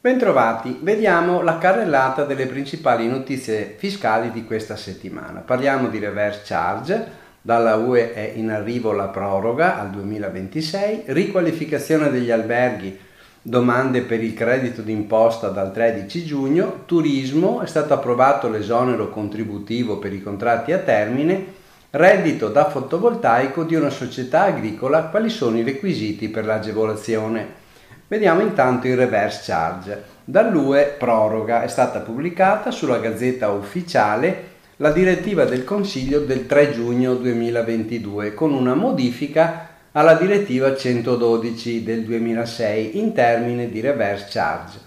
Bentrovati, vediamo la carrellata delle principali notizie fiscali di questa settimana. Parliamo di reverse charge, dalla UE è in arrivo la proroga al 2026, riqualificazione degli alberghi, domande per il credito d'imposta dal 13 giugno, turismo, è stato approvato l'esonero contributivo per i contratti a termine, reddito da fotovoltaico di una società agricola, quali sono i requisiti per l'agevolazione. Vediamo intanto il reverse charge. Dall'UE proroga è stata pubblicata sulla Gazzetta Ufficiale la direttiva del Consiglio del 3 giugno 2022 con una modifica alla direttiva 112 del 2006 in termini di reverse charge.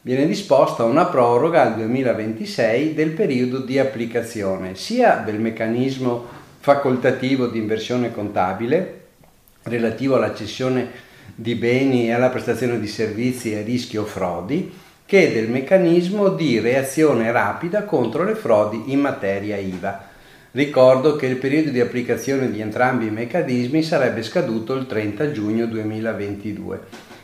Viene disposta una proroga al 2026 del periodo di applicazione sia del meccanismo facoltativo di inversione contabile relativo alla cessione di beni e alla prestazione di servizi a rischio frodi, che del meccanismo di reazione rapida contro le frodi in materia IVA. Ricordo che il periodo di applicazione di entrambi i meccanismi sarebbe scaduto il 30 giugno 2022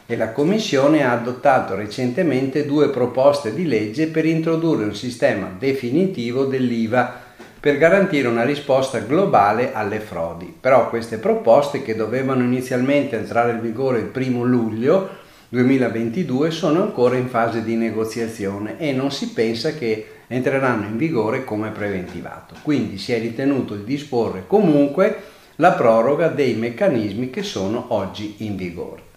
e la Commissione ha adottato recentemente due proposte di legge per introdurre un sistema definitivo dell'IVA per garantire una risposta globale alle frodi. Però queste proposte, che dovevano inizialmente entrare in vigore il 1 luglio 2022, sono ancora in fase di negoziazione e non si pensa che entreranno in vigore come preventivato. Quindi si è ritenuto di disporre comunque la proroga dei meccanismi che sono oggi in vigore.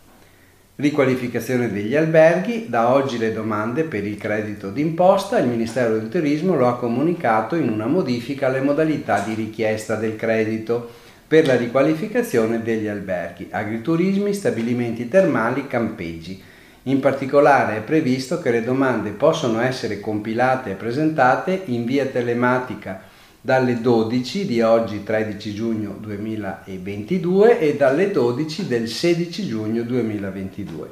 Riqualificazione degli alberghi, da oggi le domande per il credito d'imposta, il Ministero del Turismo lo ha comunicato in una modifica alle modalità di richiesta del credito per la riqualificazione degli alberghi, agriturismi, stabilimenti termali, campeggi. In particolare è previsto che le domande possono essere compilate e presentate in via telematica dalle 12 di oggi 13 giugno 2022 e dalle 12 del 16 giugno 2022.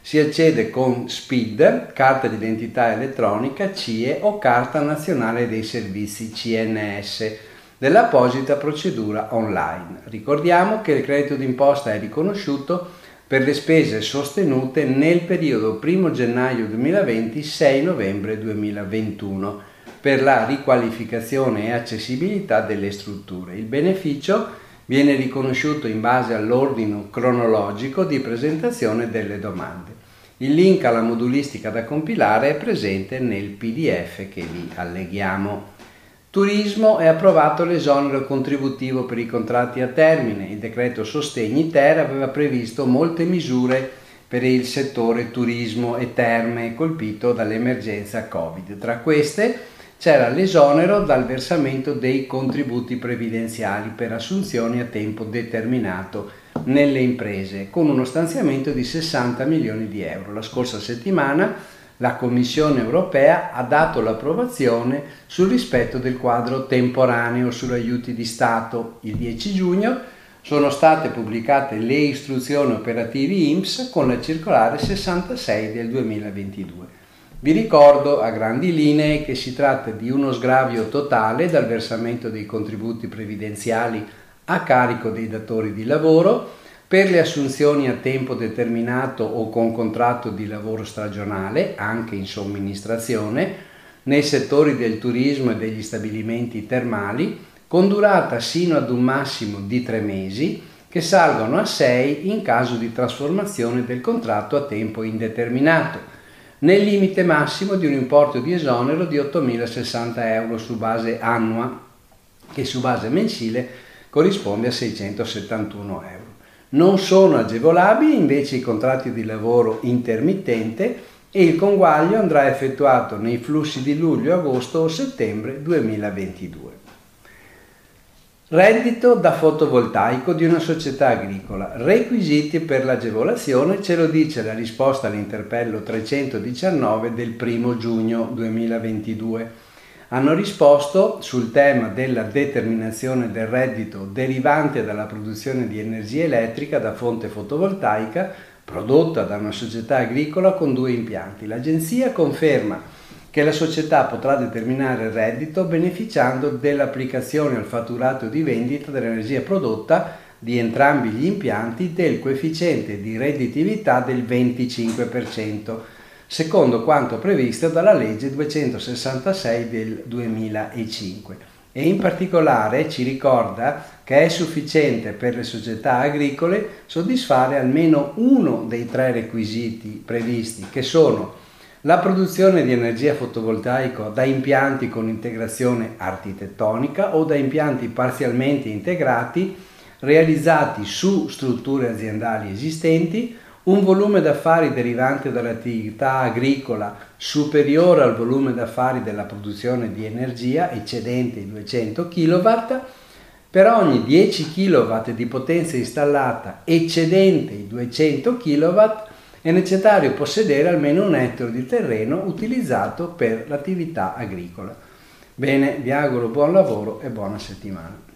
Si accede con SPID, carta d'identità elettronica, CIE o carta nazionale dei servizi CNS dell'apposita procedura online. Ricordiamo che il credito d'imposta è riconosciuto per le spese sostenute nel periodo 1 gennaio 2020-6 novembre 2021 per la riqualificazione e accessibilità delle strutture. Il beneficio viene riconosciuto in base all'ordine cronologico di presentazione delle domande. Il link alla modulistica da compilare è presente nel PDF che vi alleghiamo. Turismo è approvato l'esonero contributivo per i contratti a termine. Il decreto Sostegni Ter aveva previsto molte misure per il settore turismo e terme colpito dall'emergenza Covid. Tra queste c'era l'esonero dal versamento dei contributi previdenziali per assunzioni a tempo determinato nelle imprese, con uno stanziamento di 60 milioni di euro. La scorsa settimana la Commissione europea ha dato l'approvazione sul rispetto del quadro temporaneo sugli aiuti di Stato. Il 10 giugno sono state pubblicate le istruzioni operative IMSS con la circolare 66 del 2022. Vi ricordo a grandi linee che si tratta di uno sgravio totale dal versamento dei contributi previdenziali a carico dei datori di lavoro per le assunzioni a tempo determinato o con contratto di lavoro stagionale, anche in somministrazione, nei settori del turismo e degli stabilimenti termali, con durata sino ad un massimo di tre mesi, che salgono a sei in caso di trasformazione del contratto a tempo indeterminato nel limite massimo di un importo di esonero di 8.060 euro su base annua, che su base mensile corrisponde a 671 euro. Non sono agevolabili invece i contratti di lavoro intermittente e il conguaglio andrà effettuato nei flussi di luglio, agosto o settembre 2022. Reddito da fotovoltaico di una società agricola. Requisiti per l'agevolazione ce lo dice la risposta all'interpello 319 del 1 giugno 2022. Hanno risposto sul tema della determinazione del reddito derivante dalla produzione di energia elettrica da fonte fotovoltaica prodotta da una società agricola con due impianti. L'agenzia conferma che la società potrà determinare il reddito beneficiando dell'applicazione al fatturato di vendita dell'energia prodotta di entrambi gli impianti del coefficiente di redditività del 25%, secondo quanto previsto dalla legge 266 del 2005 e in particolare ci ricorda che è sufficiente per le società agricole soddisfare almeno uno dei tre requisiti previsti, che sono la produzione di energia fotovoltaica da impianti con integrazione architettonica o da impianti parzialmente integrati realizzati su strutture aziendali esistenti un volume d'affari derivante dall'attività agricola superiore al volume d'affari della produzione di energia eccedente i 200 kW, per ogni 10 kW di potenza installata eccedente i 200 kW è necessario possedere almeno un ettaro di terreno utilizzato per l'attività agricola. Bene, vi auguro buon lavoro e buona settimana.